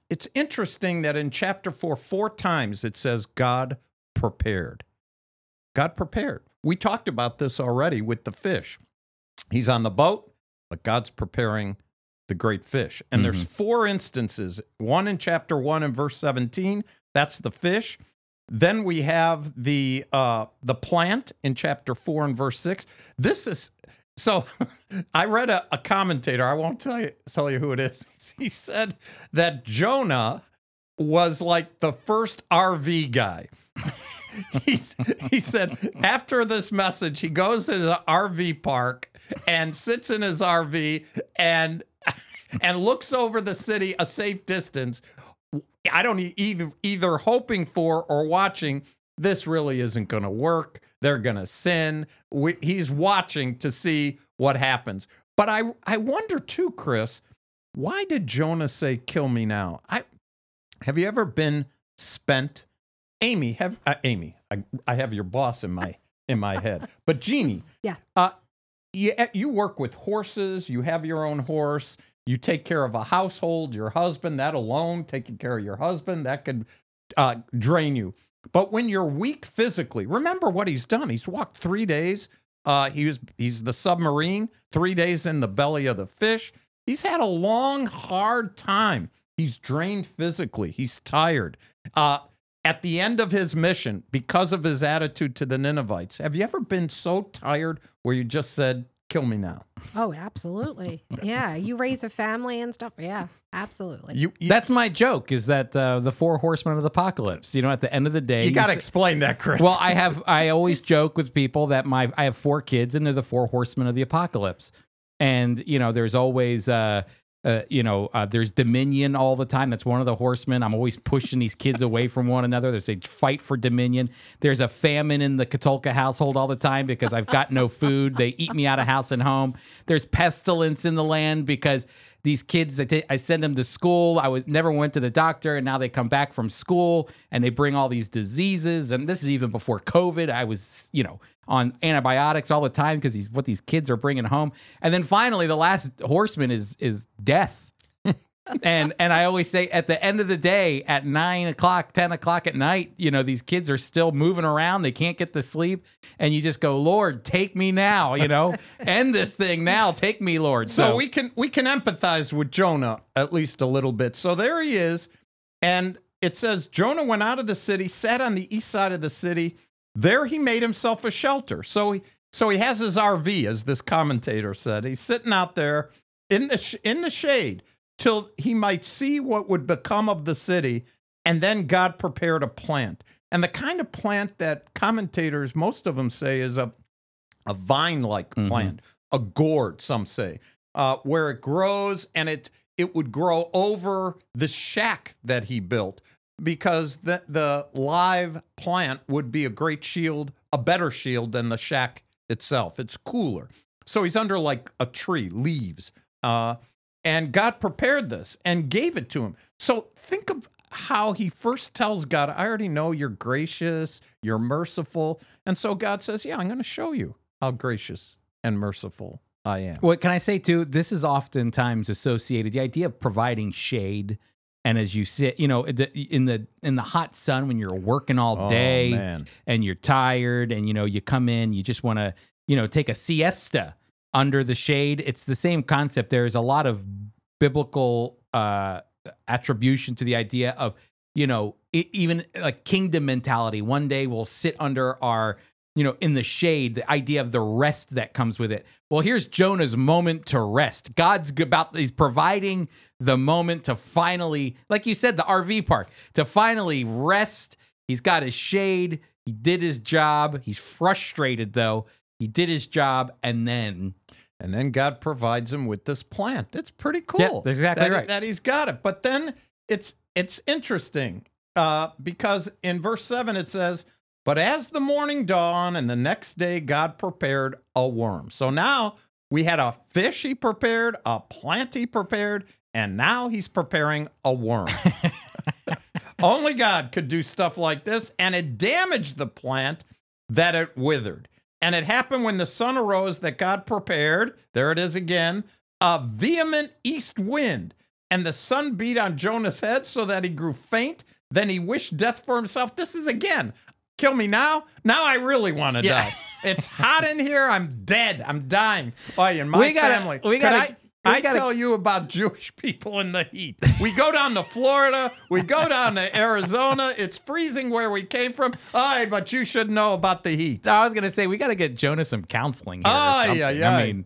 it's interesting that in chapter four, four times it says God prepared. God prepared. We talked about this already with the fish. He's on the boat, but God's preparing the great fish. And there's four instances one in chapter one and verse 17, that's the fish. Then we have the uh, the plant in chapter four and verse six. This is so. (laughs) I read a, a commentator. I won't tell you tell you who it is. (laughs) He said that Jonah was like the first RV guy. (laughs) he's, he said after this message, he goes to the RV park and sits in his RV and and looks over the city a safe distance. I don't either either hoping for or watching. This really isn't going to work. They're going to sin. We, he's watching to see what happens. But I I wonder too, Chris, why did Jonah say, "Kill me now"? I have you ever been spent? Amy, have uh, Amy? I, I have your boss in my in my head, but Jeannie, (laughs) Yeah. uh, you you work with horses. You have your own horse. You take care of a household. Your husband, that alone, taking care of your husband, that could uh, drain you. But when you're weak physically, remember what he's done. He's walked three days. Uh, he was he's the submarine. Three days in the belly of the fish. He's had a long, hard time. He's drained physically. He's tired. Uh, at the end of his mission, because of his attitude to the Ninevites, have you ever been so tired where you just said, "Kill me now"? Oh, absolutely. Yeah. You raise a family and stuff. Yeah, absolutely. You you, That's my joke. Is that uh, the four horsemen of the apocalypse? You know, at the end of the day, you got to explain that, Chris. Well, I have. I always joke with people that my I have four kids, and they're the four horsemen of the apocalypse. And you know, there's always. Uh, uh, you know, uh, there's dominion all the time. That's one of the horsemen. I'm always pushing these kids away from one another. There's a fight for dominion. There's a famine in the Katulka household all the time because I've got no food. They eat me out of house and home. There's pestilence in the land because these kids, I send them to school. I was never went to the doctor, and now they come back from school and they bring all these diseases. And this is even before COVID. I was, you know, on antibiotics all the time because these what these kids are bringing home. And then finally, the last horseman is is death. And and I always say at the end of the day, at nine o'clock, ten o'clock at night, you know, these kids are still moving around. They can't get to sleep, and you just go, Lord, take me now. You know, (laughs) end this thing now. Take me, Lord. So we can we can empathize with Jonah at least a little bit. So there he is, and it says Jonah went out of the city, sat on the east side of the city. There he made himself a shelter. So he so he has his RV, as this commentator said. He's sitting out there in the sh- in the shade till he might see what would become of the city, and then God prepared a plant. And the kind of plant that commentators, most of them say, is a a vine like Mhm. plant, a gourd, some say, uh, where it grows and it it would grow over the shack that he built because the the live plant would be a great shield, a better shield than the shack itself. It's cooler. So he's under like a tree, leaves. Uh, and God prepared this and gave it to him. So think of how he first tells God, I already know you're gracious, you're merciful. And so God says, Yeah, I'm going to show you how gracious and merciful I am. What can I say too? This is oftentimes associated the idea of providing shade, and as you sit, you know, in the in the hot sun when you're working all Oh, day man. and you're tired, and you know you come in, you just want to, you know, take a siesta under the shade. It's the same concept. There's a lot of biblical uh, attribution to the idea of, you know, even like kingdom mentality. One day we'll sit under our you know, in the shade, the idea of the rest that comes with it. Well, here's Jonah's moment to rest. God's about, he's providing the moment to finally, like you said, the RV park, to finally rest. He's got his shade. He did his job. He's frustrated though. He did his job. And then, And then God provides him with this plant. It's pretty cool. that's exactly that, right. That he's got it. But then it's it's interesting uh, because in verse seven it says, "But as the morning dawned, and the next day God prepared a worm." So now we had a fish he prepared, a plant he prepared, and now he's preparing a worm. (laughs) Only God could do stuff like this, and it damaged the plant that it withered. And it happened when the sun arose that God prepared, there it is again, a vehement east wind. And the sun beat on Jonah's head so that he grew faint. Then he wished death for himself. This is again, kill me now. Now I really want to Yeah. die. It's hot in here. I'm dead. I'm dying. Oh, in my We gotta- family. we gotta- I, gotta- tell you about Jewish people in the heat. We go down to Florida. We go down to Arizona. It's freezing where we came from. Aye, but you should know about the heat. I was going to say, we got to get Jonah some counseling here. or Aye, something. aye, I mean,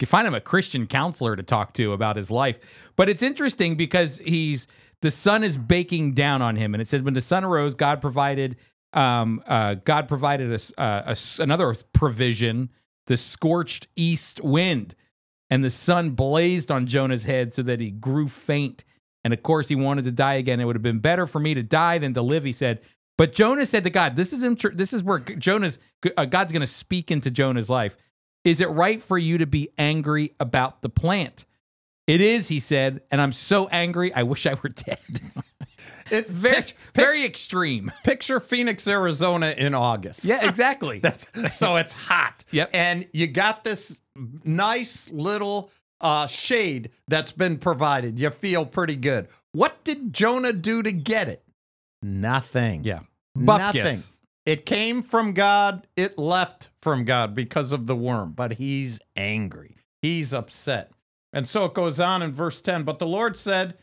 you find him a Christian counselor to talk to about his life. But it's interesting because he's the sun is baking down on him, and it said when the sun arose, God provided um, uh, God provided us uh, another provision: the scorched east wind, and the sun blazed on Jonah's head so that he grew faint. And of course, he wanted to die again. It would have been better for me to die than to live, he said. But Jonah said to God, "This is inter- this is where Jonah's uh, God's going to speak into Jonah's life. Is it right for you to be angry about the plant?" It is, he said, and I'm so angry. I wish I were dead. (laughs) It's very, pic- very extreme. (laughs) picture Phoenix, Arizona in August. Yeah, exactly. (laughs) That's so it's hot. Yep. And you got this nice little uh, shade that's been provided. You feel pretty good. What did Jonah do to get it? Nothing. yeah. Nothing. It came from God. It left from God because of the worm. But he's angry. He's upset. And so it goes on in verse 10. But the Lord said,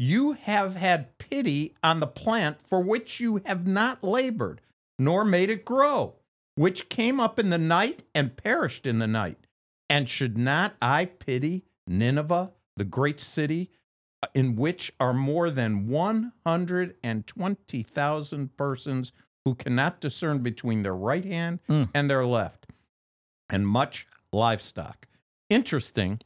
You have had pity on the plant for which you have not labored, nor made it grow, which came up in the night and perished in the night. And should not I pity Nineveh, the great city, uh, in which are more than 120,000 persons who cannot discern between their right hand Mm. and their left, and much livestock. Interesting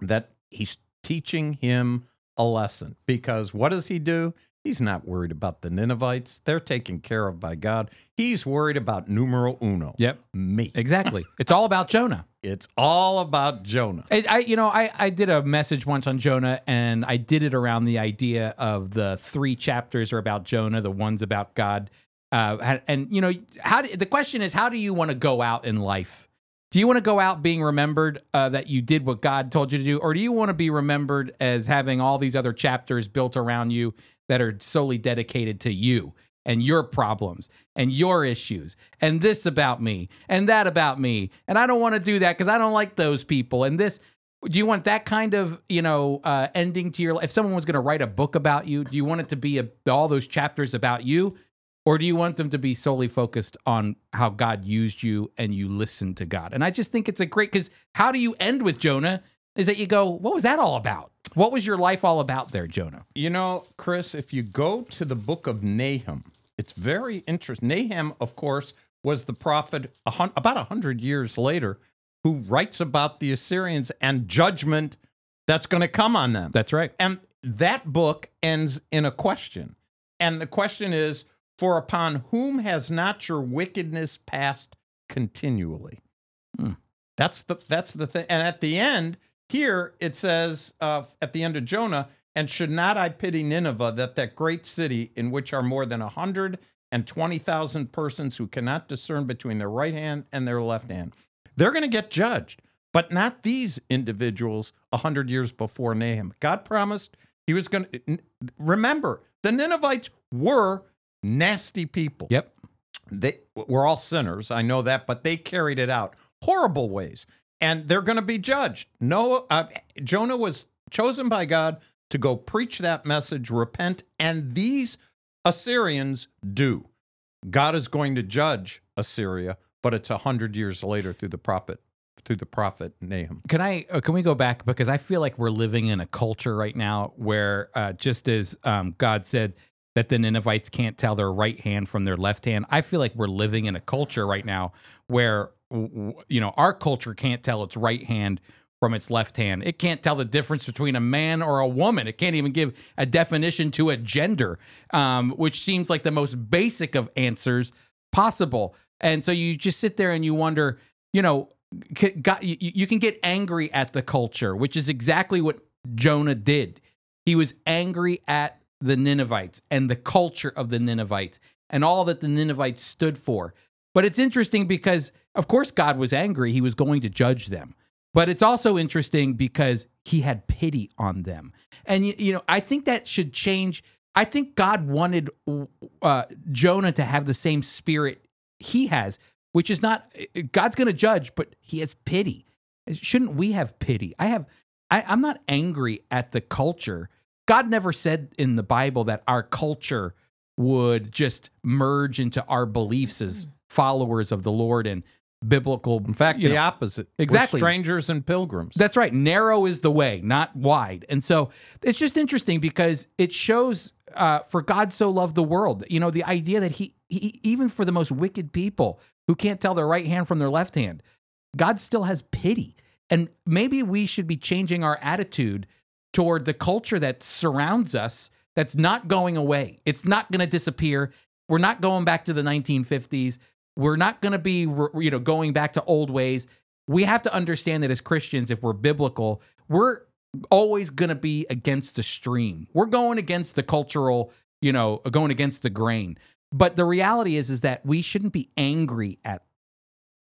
that he's teaching him a lesson because what does he do? He's not worried about the Ninevites. They're taken care of by God. He's worried about numero uno. Yep. Me. Exactly. (laughs) It's all about Jonah. It's all about Jonah. I, I you know, I, I did a message once on Jonah, and I did it around the idea of the three chapters are about Jonah, the ones about God. Uh, and, and, you know, how do, the question is, how do you want to go out in life? Do you want to go out being remembered uh, that you did what God told you to do, or do you want to be remembered as having all these other chapters built around you that are solely dedicated to you and your problems and your issues and this about me and that about me? And I don't want to do that because I don't like those people and this. Do you want that kind of you know uh, ending to your life? If someone was going to write a book about you, do you want it to be a, all those chapters about you? Or do you want them to be solely focused on how God used you and you listened to God? And I just think it's a great because how do you end with Jonah? Is that you go, what was that all about? What was your life all about there, Jonah? You know, Chris, if you go to the book of Nahum, it's very interesting. Nahum, of course, was the prophet about a hundred years later who writes about the Assyrians and judgment that's going to come on them. That's right. And that book ends in a question. And the question is For upon whom has not your wickedness passed continually? Hmm. That's the that's the thing. And at the end, here it says uh, at the end of Jonah, and should not I pity Nineveh, that that great city in which are more than a hundred and twenty thousand persons who cannot discern between their right hand and their left hand? They're going to get judged, but not these individuals a hundred years before Nahum. God promised He was going to remember the Ninevites were nasty people. Yep. They were all sinners. I know that, but they carried it out horrible ways, and they're going to be judged. Noah, uh, Jonah was chosen by God to go preach that message, repent, and these Assyrians do. God is going to judge Assyria, but it's a hundred years later through the prophet, through the prophet Nahum. Can I? Uh, can we go back because I feel like we're living in a culture right now where uh, just as um, God said that the Ninevites can't tell their right hand from their left hand, I feel like we're living in a culture right now where you know our culture can't tell its right hand from its left hand. It can't tell the difference between a man or a woman. It can't even give a definition to a gender, um, which seems like the most basic of answers possible. And so you just sit there and you wonder, you know, you can get angry at the culture, which is exactly what Jonah did. He was angry at the Ninevites and the culture of the Ninevites and all that the Ninevites stood for. But it's interesting because, of course, God was angry. He was going to judge them. But it's also interesting because he had pity on them. And, you, know, I think that should change. I think God wanted uh, Jonah to have the same spirit he has, which is not, God's going to judge, but he has pity. Shouldn't we have pity? I have, I, I'm not angry at the culture. God never said in the Bible that our culture would just merge into our beliefs as followers of the Lord and biblical. In fact, the know, opposite. Exactly. We're strangers and pilgrims. That's right. Narrow is the way, not wide. And so it's just interesting because it shows uh, for God so loved the world. You know, the idea that he, he even for the most wicked people who can't tell their right hand from their left hand, God still has pity. And maybe we should be changing our attitude toward the culture that surrounds us that's not going away. It's not going to disappear. We're not going back to the 1950s. We're not going to be you know going back to old ways. We have to understand that as Christians if we're biblical, we're always going to be against the stream. We're going against the cultural, you know, going against the grain. But the reality is is that we shouldn't be angry at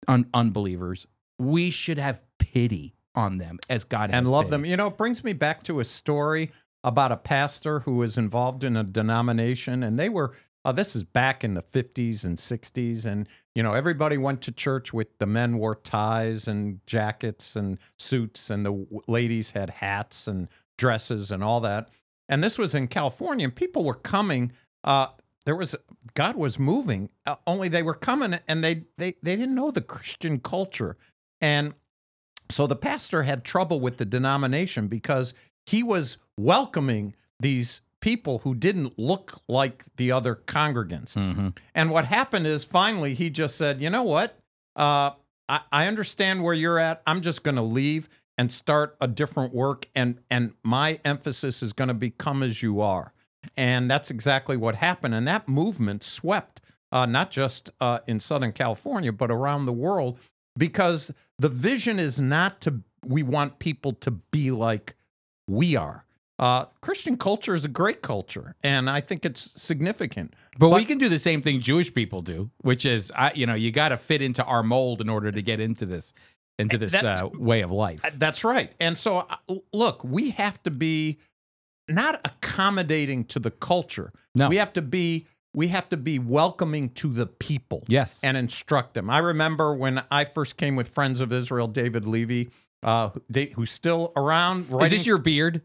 un- unbelievers. We should have pity on them as God and love them. You know, it brings me back to a story about a pastor who was involved in a denomination, and they were. Uh, this is back in the 50s and 60s, and you know everybody went to church with the men wore ties and jackets and suits, and the w- ladies had hats and dresses and all that. And this was in California, and people were coming. Uh, there was God was moving, uh, only they were coming, and they they they didn't know the Christian culture, and so the pastor had trouble with the denomination because he was welcoming these people who didn't look like the other congregants. Mhm. And what happened is finally he just said, you know what? Uh, I, I understand where you're at. I'm just going to leave and start a different work. And, and my emphasis is going to be come as you are. And that's exactly what happened. And that movement swept uh, not just uh, in Southern California, but around the world because the vision is not to, we want people to be like we are. Uh, Christian culture is a great culture, and I think it's significant. But, we can do the same thing Jewish people do, which is, I, you know, you got to fit into our mold in order to get into this, into this That- uh, way of life. Uh, That's right. And so, uh, look, we have to be not accommodating to the culture. No. we have to be we have to be welcoming to the people. Yes. and instruct them. I remember when I first came with Friends of Israel, David Levy, uh, they- who's still around. is this your beard?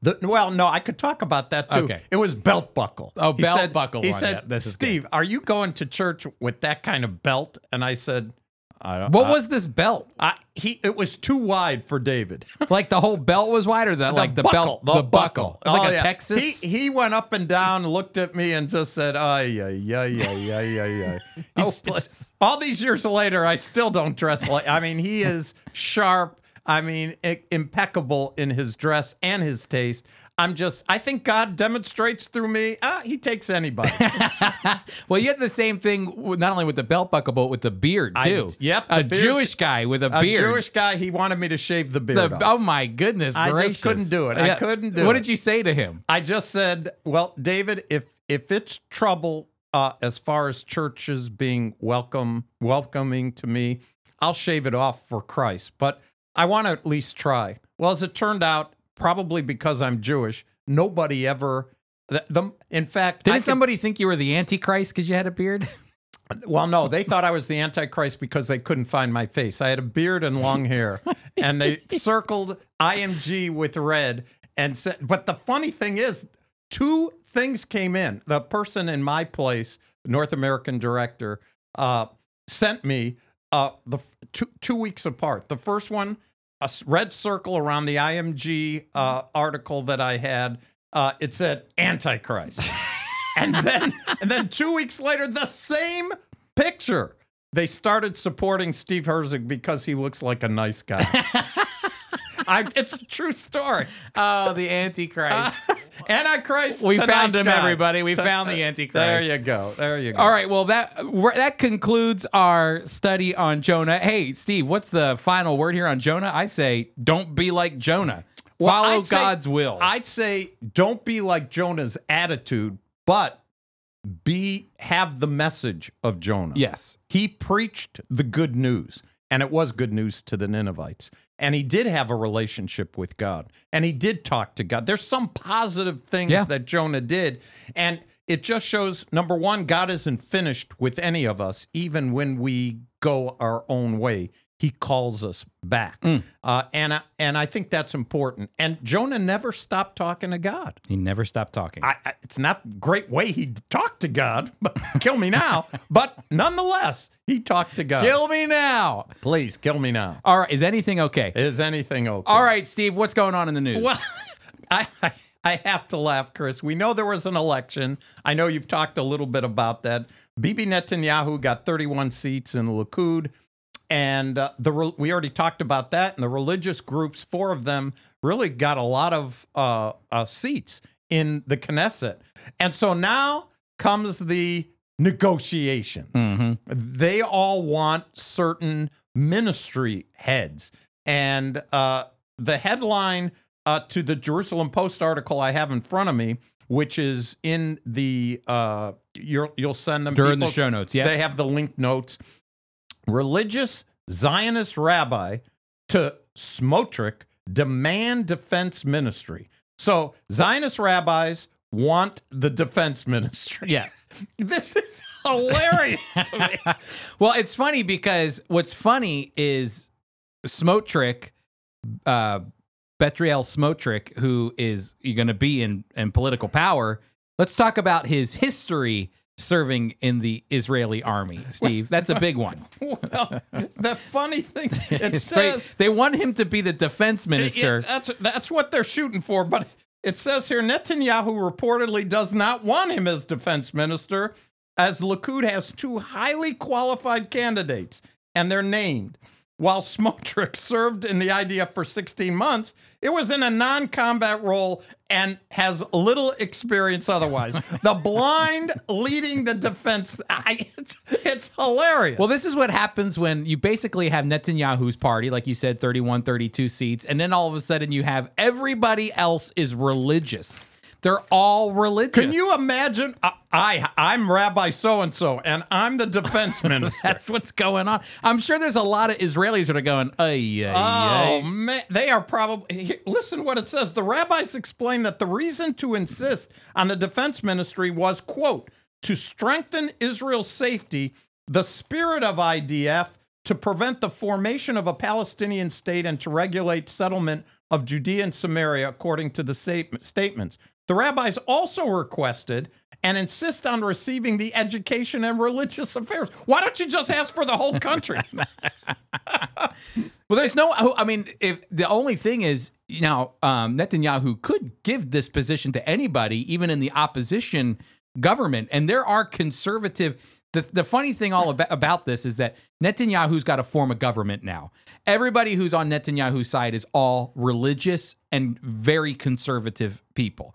The, well, no, I could talk about that too. Okay. It was belt buckle. Oh, He belt said- buckle He said, Yeah, this is good. "Steve, are you going to church with that kind of belt?" And I said, "I don't." What I- was this belt? I, he? It was too wide for David. (laughs) Like the whole belt was wider than the, like the belt, the, buckle? It's like Oh, a yeah. Texas. He he went up and down, looked at me, and just said, "Ay ay ay ay ay ay ay." (laughs) It's- Hopeless. all these years later, I still don't dress like. I mean, he is sharp. I mean, i- impeccable in his dress and his taste. I'm just. I think God demonstrates through me. Ah, he takes anybody. (laughs) well, you had the same thing with- not only with the belt buckle, but with the beard I- too. yep, a beard- Jewish guy with a A beard. A Jewish guy. He wanted me to shave the beard. The- off. oh my goodness I just couldn't do it. I couldn't do What it. did you say to him? I just said, well, David, if if it's trouble uh, as far as churches being welcome welcoming to me, I'll shave it off for Christ. But I want to at least try. Well, as it turned out, probably because I'm Jewish, nobody ever. The, the in fact, Didn't could- somebody think you were the Antichrist because you had a beard? (laughs) well, no, they thought I was the Antichrist because they couldn't find my face. I had a beard and long hair, (laughs) and they circled IMG with red and said. But the funny thing is, two things came in. The person in my place, North American director, uh, sent me uh, the f- two two weeks apart. The first one, a red circle around the IMG uh, article that I had. Uh, it said Antichrist (laughs) and then and then two weeks later, the same picture. They started supporting Steve Herzog because he looks like a nice guy. (laughs) I, it's a true story. Oh, the Antichrist. (laughs) Antichrist. we found him, guy. everybody. We found the Antichrist. There you go. There you go. All right. Well, that that concludes our study on Jonah. Hey, Steve, what's the final word here on Jonah? I say, don't be like Jonah. Well, Follow I'd say- God's will. I'd say don't be like Jonah's attitude, but be have the message of Jonah. yes. He preached the good news, and it was good news to the Ninevites. And he did have a relationship with God, and he did talk to God. There's some positive things Yeah. that Jonah did, and it just shows number one, God isn't finished with any of us, even when we go our own way. He calls us back, Mm. uh, and I, and I think that's important. And Jonah never stopped talking to God. He never stopped talking. I, I, it's not a great way he talked to God, but (laughs) kill me now. But nonetheless, he talked to God. Kill me now. Please kill me now. All right. Is anything okay? Is anything okay? All right, Steve, what's going on in the news? Well, (laughs) I, I I have to laugh, Chris. We know there was an election. I know you've talked a little bit about that. Bibi Netanyahu got 31 seats in the Likud, and uh, the re- we already talked about that. And the religious groups, four of them, really got a lot of uh, uh, seats in the Knesset. And so now comes the negotiations. Mm-hmm. They all want certain ministry heads. And uh, the headline uh, to the Jerusalem Post article I have in front of me, which is in the, uh, you'll, you'll send them During the show notes, yeah. They have the link notes. Religious Zionist rabbi to Smotrich demand defense ministry. So Zionist rabbis want the defense ministry. yeah. (laughs) This is hilarious to me. (laughs) Well, it's funny because what's funny is Smotrich, uh, Bezalel Smotrich, who is going to be in, in political power. Let's talk about his history serving in the Israeli army, Steve. That's a big one. (laughs) Well, the funny thing (laughs) it So says they want him to be the defense it- minister. that's that's what they're shooting for, but it says here Netanyahu reportedly does not want him as defense minister, as Likud has two highly qualified candidates, and they're named. While Smotrich served in the IDF for 16 months, it was in a non-combat role and has little experience otherwise. (laughs) the blind leading the defense. I, it's, it's hilarious. Well, this is what happens when you basically have Netanyahu's party, like you said, 31, 32 seats, and then all of a sudden you have everybody else is religious. They're all religious. Can you imagine? I, I I'm Rabbi so and so, and I'm the defense (laughs) minister. That's what's going on. I'm sure there's a lot of Israelis that are going, ay, ay, Oh ay. man, they are probably. Listen, what it says. The rabbis explain that the reason to insist on the defense ministry was, "quote to strengthen Israel's safety, the spirit of IDF, to prevent the formation of a Palestinian state, and to regulate settlement of Judea and Samaria, according to the statements." The rabbis also requested and insist on receiving the education and religious affairs. Why don't you just ask for the whole country? (laughs) Well, there's no. I mean, if the only thing is, you know, um, Netanyahu could give this position to anybody, even in the opposition government, and there are conservative. The, the funny thing all about, about this is that Netanyahu's got to form a government now. Everybody who's on Netanyahu's side is all religious and very conservative people.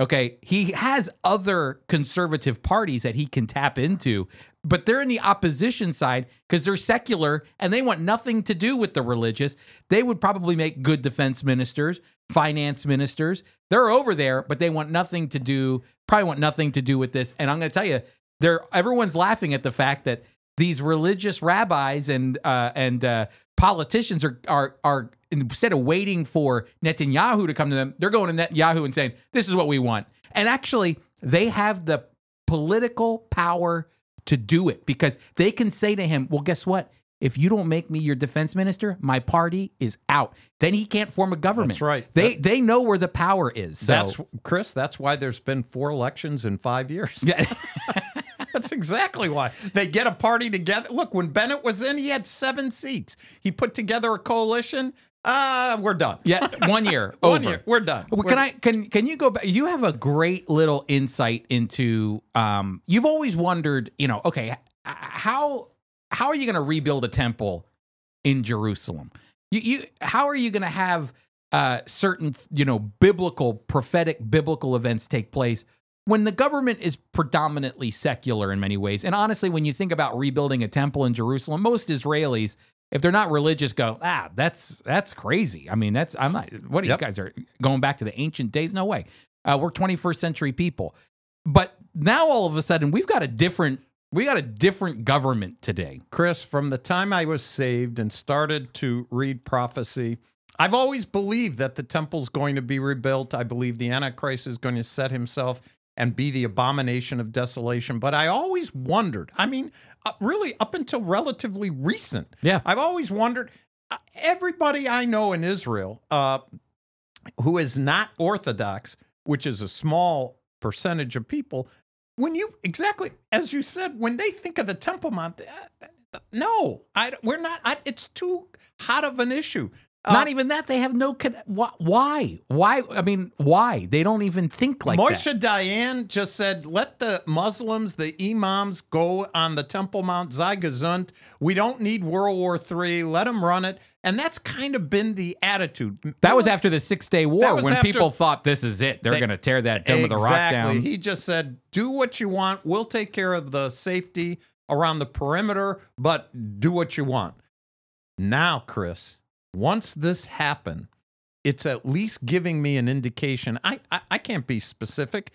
Okay, he has other conservative parties that he can tap into, but they're in the opposition side because they're secular and they want nothing to do with the religious. They would probably make good defense ministers, finance ministers. They're over there, but they want nothing to do, probably want nothing to do with this. And I'm going to tell you, they're everyone's laughing at the fact that these religious rabbis and uh, and uh, politicians are are are instead of waiting for Netanyahu to come to them, they're going to Netanyahu and saying, "This is what we want." And actually, they have the political power to do it because they can say to him, "Well, guess what? If you don't make me your defense minister, my party is out." Then he can't form a government. That's right. They they know where the power is. So That's Chris. That's why there's been four elections in five years. yeah. (laughs) That's exactly why they get a party together. Look, when Bennett was in, he had seven seats. He put together a coalition. Ah, we're done. Yeah, one year (laughs) One over. year, we're done. Can I can can you go back? You have a great little insight into. Um, you've always wondered, you know, okay, how how are you going to rebuild a temple in Jerusalem? You you how are you going to have uh, certain you know biblical prophetic biblical events take place when the government is predominantly secular in many ways? And honestly, when you think about rebuilding a temple in Jerusalem, most Israelis. If they're not religious, go ah, that's that's crazy. I mean, that's I'm not. What are Yep. you guys are going back to the ancient days? No way. Uh, we're 21st century people. But now all of a sudden we've got a different we got a different government today. Chris, from the time I was saved and started to read prophecy, I've always believed that the temple's going to be rebuilt. I believe the Antichrist is going to set himself and be the abomination of desolation. But I always wondered, I mean, uh, really up until relatively recent, Yeah. I've always wondered, uh, everybody I know in Israel uh, who is not Orthodox, which is a small percentage of people, when you exactly as you said, when they think of the Temple Mount, no, I, we're not. I, it's too hot of an issue. Uh, Not even that. They have no. Con- why? Why? I mean, why? They don't even think like Moshe that. Dayan just said, let the Muslims, the imams, go on the Temple Mount Zaygazunt. We don't need World War III. Let them run it. And that's kind of been the attitude. That was after the Six Day War when after- people thought this is it. They're They- going to tear that Dome of the Rock down. He just said, do what you want. We'll take care of the safety around the perimeter, but do what you want. Now, Chris, once this happened, it's at least giving me an indication. I, I, I can't be specific.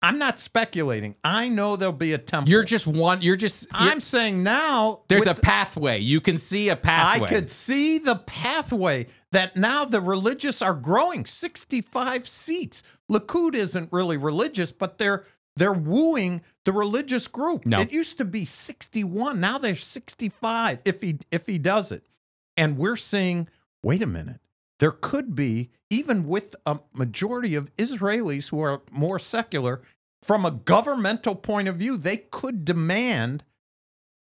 I'm not speculating. I know there'll be a temple. You're just one. You're just. you're- I'm saying now there's a pathway. You can see a pathway. I could see the pathway that now the religious are growing 65 seats. Likud isn't really religious, but they're they're wooing the religious group. No. It used to be 61. Now they're 65 if he if he does it. And we're seeing, wait a minute. There could be even with a majority of Israelis who are more secular from a governmental point of view, they could demand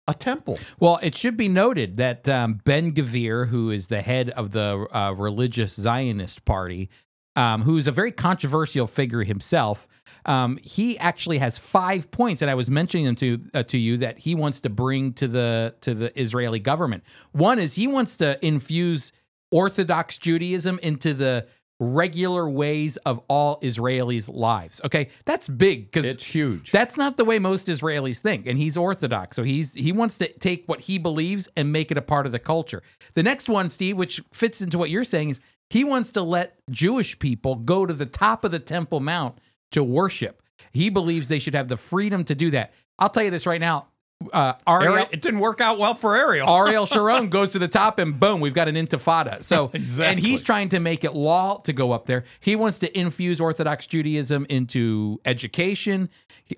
a temple. Well, it should be noted that um, Ben Gvir, who is the head of the uh, religious Zionist party, um, who's a very controversial figure himself, um, he actually has five points that I was mentioning them to uh, to you that he wants to bring to the to the Israeli government. One is he wants to infuse Orthodox Judaism into the regular ways of all Israelis' lives. Okay, that's big because It's huge. that's not the way most Israelis think, and he's Orthodox, so he's he wants to take what he believes and make it a part of the culture. The next one, Steve, which fits into what you're saying, is he wants to let Jewish people go to the top of the Temple Mount to worship. He believes they should have the freedom to do that. I'll tell you this right now, uh, Ariel, Ariel, it didn't work out well for Ariel. (laughs) Ariel Sharon goes to the top, and boom, we've got an intifada. So, (laughs) and he's trying to make it law to go up there. He wants to infuse Orthodox Judaism into education.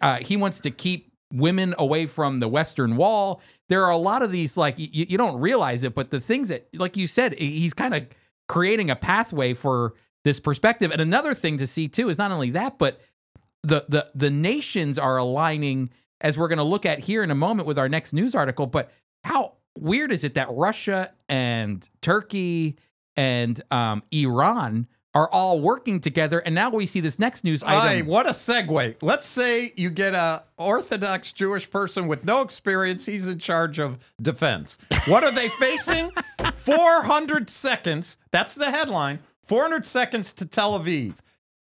Uh, he wants to keep women away from the Western Wall. There are a lot of these, like you, you don't realize it, but the things that, like you said, he's kind of creating a pathway for this perspective. And another thing to see too is not only that, but the the the nations are aligning as we're going to look at here in a moment with our next news article but how weird is it that Russia and Turkey and um, Iran are all working together and now we see this next news Hey, item what a segue. Let's say you get a Orthodox Jewish person with no experience. He's in charge of defense. What are they facing? (laughs) 400 seconds. That's the headline. 400 seconds to Tel Aviv.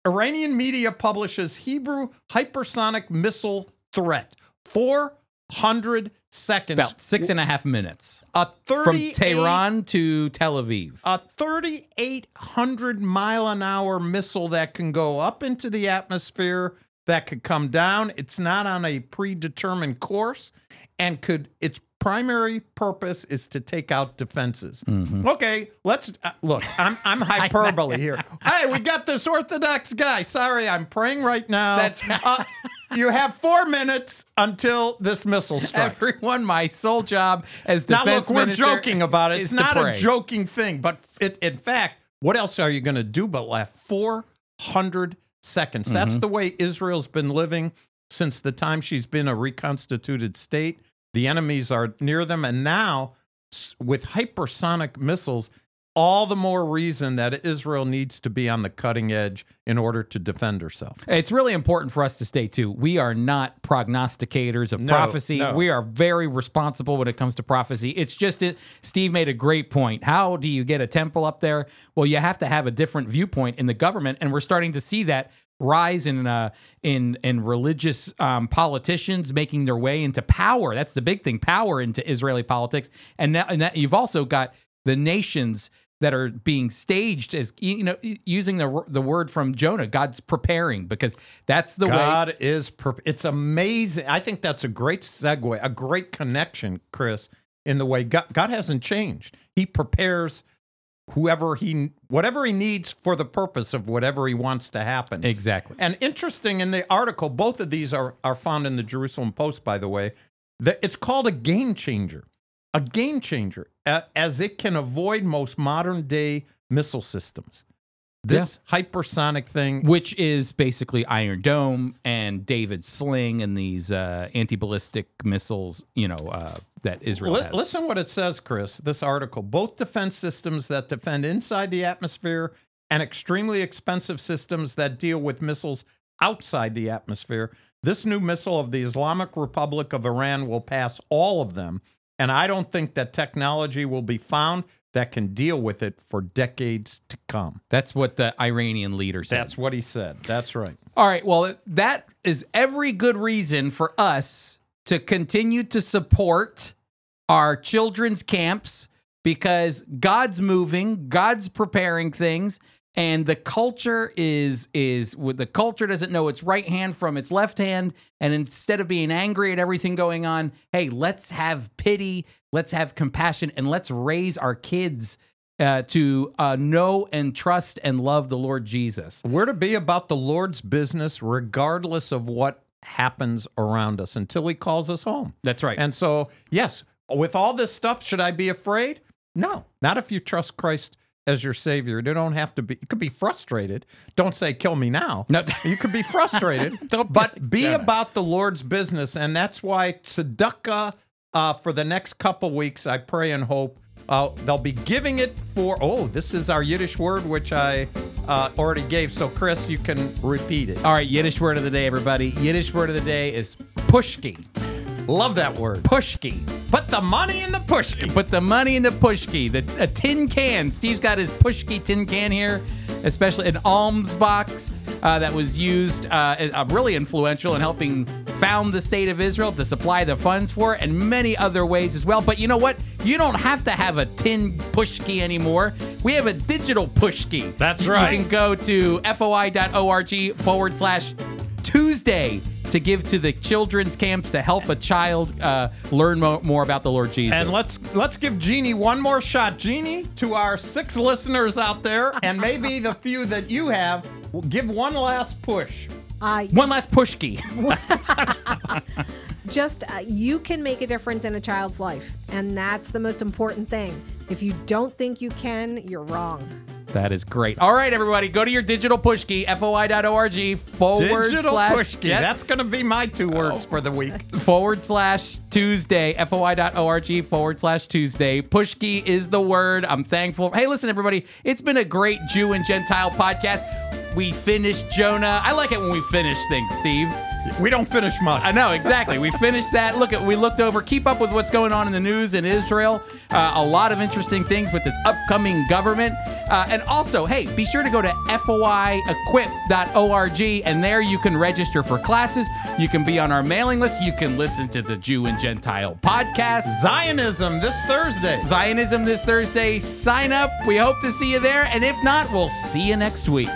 Iranian media publishes Hebrew hypersonic missile threat. 400 seconds. about six and a half minutes a 30 from 38 Tehran to Tel Aviv a 3,800 mile an hour missile that can go up into the atmosphere, that could come down. It's not on a predetermined course, and could its primary purpose is to take out defenses. Okay, let's uh, look. I'm I'm (laughs) hyperbole here. Hey, we got this Orthodox guy. Sorry, I'm praying right now. That's- uh, you have four minutes until this missile strikes. everyone my sole job as defense Now, look, we're minister joking about it. It's not a joking thing, but it, in fact, what else are you going to do but laugh? 400 seconds. Mm-hmm. That's the way Israel's been living since the time she's been a reconstituted state. The enemies are near them. And now, with hypersonic missiles, all the more reason that Israel needs to be on the cutting edge in order to defend herself. It's really important for us to stay too. We are not prognosticators of No, prophecy. no. We are very responsible when it comes to prophecy. It's just it, Steve made a great point. How do you get a temple up there? Well, you have to have a different viewpoint in the government, and we're starting to see that rise in uh, in in religious um, politicians making their way into power. That's the big thing, power into Israeli politics, and now and that you've also got the nations that are being staged as you know using the the word from Jonah God's preparing because that's the way God is perp- it's amazing. I think that's a great segue, a great connection, Chris, in the way God, God hasn't changed. He prepares whoever he whatever he needs for the purpose of whatever he wants to happen. exactly And interesting in the article, both of these are are found in the Jerusalem Post, by the way. That it's called a game changer, a game changer, as it can avoid most modern day missile systems. This hypersonic thing which is basically Iron Dome and David Sling and these uh, anti ballistic missiles you know uh, that Israel Li- has. listen what it says, Chris. This article: both defense systems that defend inside the atmosphere and extremely expensive systems that deal with missiles outside the atmosphere. This new missile of the Islamic Republic of Iran will pass all of them, and I don't think that technology will be found that can deal with it for decades to come. That's what the Iranian leader said. That's what he said. That's right. All right. Well, that is every good reason for us to continue to support our children's camps because God's moving, God's preparing things, and the culture is is the culture doesn't know its right hand from its left hand, and instead of being angry at everything going on, hey, let's have pity, let's have compassion, and let's raise our kids uh, to uh, know and trust and love the Lord Jesus. We're to be about the Lord's business regardless of what happens around us until he calls us home. That's right. And so, yes, with all this stuff, should I be afraid? No, not if you trust Christ as your savior. You don't have to be, you could be frustrated. Don't say, kill me now. No. You could be frustrated, (laughs) Don't but be about the Lord's business. And that's why tzedakah uh, for the next couple weeks, I pray and hope. Uh, they'll be giving it for, oh, this is our Yiddish word, which I uh, already gave. So, Chris, you can repeat it. All right, Yiddish word of the day, everybody. Yiddish word of the day is pushki. Love that word. Pushki. Put the money in the pushki. Put the money in the pushki. The a tin can. Steve's got his pushki tin can here, especially an alms box uh, that was used, uh, uh, really influential in helping found the state of Israel to supply the funds for it, and many other ways as well. But you know what? You don't have to have a tin pushkey anymore. We have a digital pushkey. That's right. You can go to foi.org forward slash Tuesday to give to the children's camps to help a child uh, learn mo- more about the Lord Jesus. And let's let's give Jeannie one more shot. Jeannie, to our six listeners out there, and maybe the few that you have, will give one last push. Uh, one last pushki. (laughs) just uh, you can make a difference in a child's life, and that's the most important thing. If you don't think you can, you're wrong. That is great. All right, everybody, go to your digital pushki, foi.org forward Digital slash pushki. Yep. That's going to be my two words oh. for the week. (laughs) forward slash Tuesday, foi.org forward slash Tuesday. Pushki is the word. I'm thankful. Hey, listen, everybody, it's been a great Jew and Gentile podcast. We finished Jonah. I like it when we finish things, Steve. We don't finish much. I know exactly. We finished that. Look at we looked over. Keep up with what's going on in the news in Israel. Uh, a lot of interesting things with this upcoming government. Uh, and also, hey, be sure to go to foiequip.org, and there you can register for classes. You can be on our mailing list. You can listen to the Jew and Gentile podcast. Zionism this Thursday. Zionism this Thursday. Sign up. We hope to see you there. And if not, we'll see you next week.